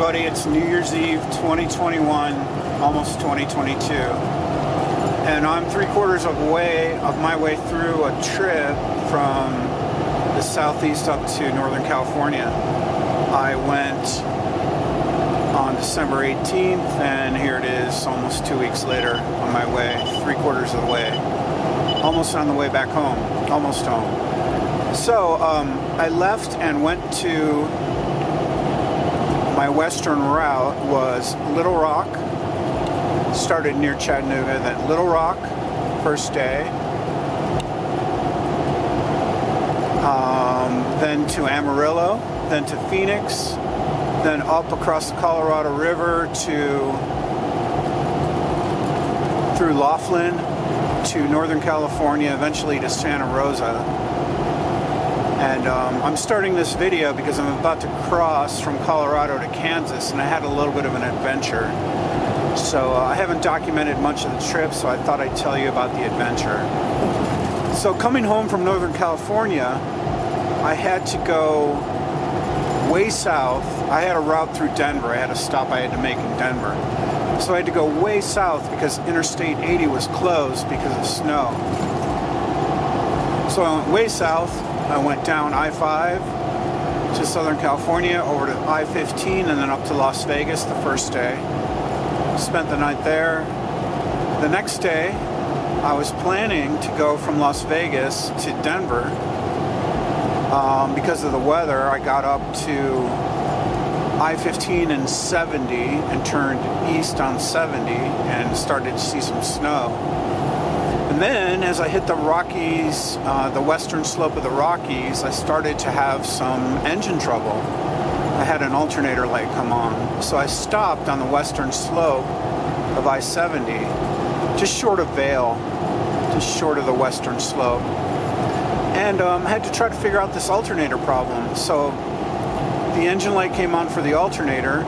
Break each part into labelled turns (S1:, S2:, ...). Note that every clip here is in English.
S1: everybody. It's New Year's Eve 2021, almost 2022. And I'm three quarters of way of my way through a trip from the southeast up to Northern California. I went on December 18th, and here it is almost two weeks later on my way, three quarters of the way. Almost on the way back home, almost home. So um, I left and went to my western route was Little Rock, started near Chattanooga, then Little Rock, first day, um, then to Amarillo, then to Phoenix, then up across the Colorado River to through Laughlin to Northern California, eventually to Santa Rosa. And um, I'm starting this video because I'm about to cross from Colorado to Kansas and I had a little bit of an adventure. So uh, I haven't documented much of the trip, so I thought I'd tell you about the adventure. So coming home from Northern California, I had to go way south. I had a route through Denver. I had a stop I had to make in Denver. So I had to go way south because Interstate 80 was closed because of snow. So I went way south, I went down I-5 to Southern California, over to I-15, and then up to Las Vegas the first day. Spent the night there. The next day, I was planning to go from Las Vegas to Denver. Um, because of the weather, I got up to I-15 and 70 and turned east on 70 and started to see some snow. And then as I hit the Rockies, uh, the western slope of the Rockies, I started to have some engine trouble. I had an alternator light come on. So I stopped on the western slope of I-70, just short of Vail, just short of the western slope. And um, I had to try to figure out this alternator problem. So the engine light came on for the alternator,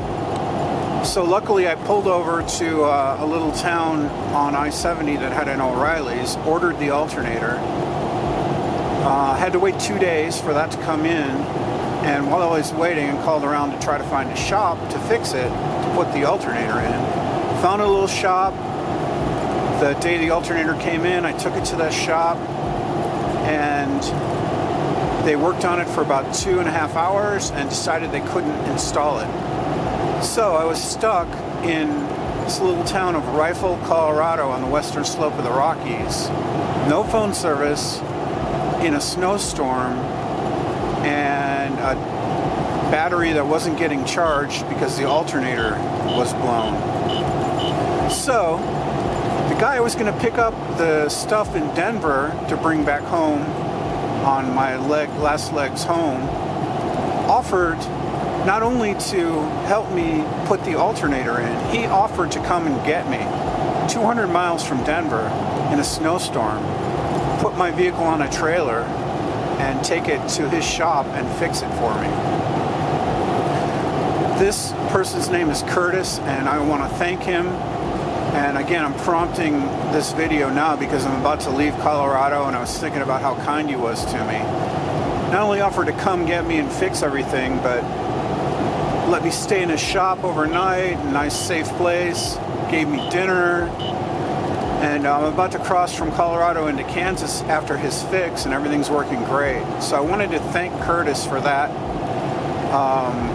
S1: so luckily I pulled over to uh, a little town on I-70 that had an O'Reilly's, ordered the alternator, uh, had to wait two days for that to come in, and while I was waiting I called around to try to find a shop to fix it, to put the alternator in. Found a little shop, the day the alternator came in I took it to that shop and they worked on it for about two and a half hours and decided they couldn't install it. So I was stuck in this little town of Rifle, Colorado on the western slope of the Rockies. No phone service, in a snowstorm, and a battery that wasn't getting charged because the alternator was blown. So the guy who was going to pick up the stuff in Denver to bring back home on my leg, last legs home offered not only to help me put the alternator in, he offered to come and get me 200 miles from Denver in a snowstorm, put my vehicle on a trailer, and take it to his shop and fix it for me. This person's name is Curtis, and I want to thank him. And again, I'm prompting this video now because I'm about to leave Colorado and I was thinking about how kind he was to me. Not only offered to come get me and fix everything, but let me stay in his shop overnight, nice safe place, gave me dinner, and I'm about to cross from Colorado into Kansas after his fix, and everything's working great. So I wanted to thank Curtis for that. Um,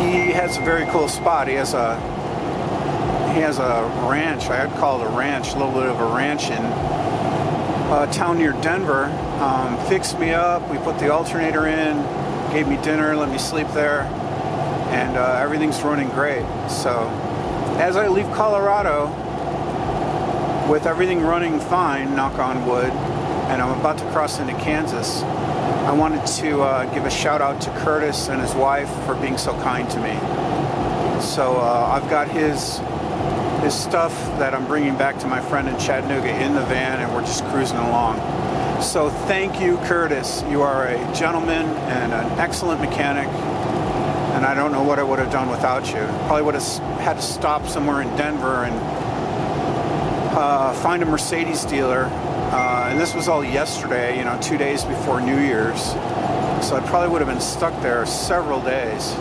S1: he has a very cool spot. He has a he has a ranch. I'd call it a ranch, a little bit of a ranch in a town near Denver. Um, fixed me up. We put the alternator in gave me dinner, let me sleep there, and uh, everything's running great. So as I leave Colorado, with everything running fine, knock on wood, and I'm about to cross into Kansas, I wanted to uh, give a shout out to Curtis and his wife for being so kind to me. So uh, I've got his his stuff that I'm bringing back to my friend in Chattanooga in the van, and we're just cruising along. So thank you, Curtis. You are a gentleman and an excellent mechanic. And I don't know what I would have done without you. Probably would have had to stop somewhere in Denver and uh, find a Mercedes dealer. Uh, and this was all yesterday, you know, two days before New Year's. So I probably would have been stuck there several days.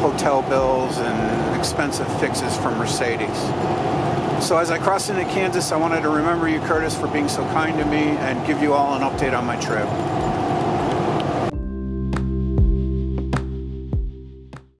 S1: Hotel bills and expensive fixes from Mercedes. So as I crossed into Kansas, I wanted to remember you, Curtis, for being so kind to me and give you all an update on my trip.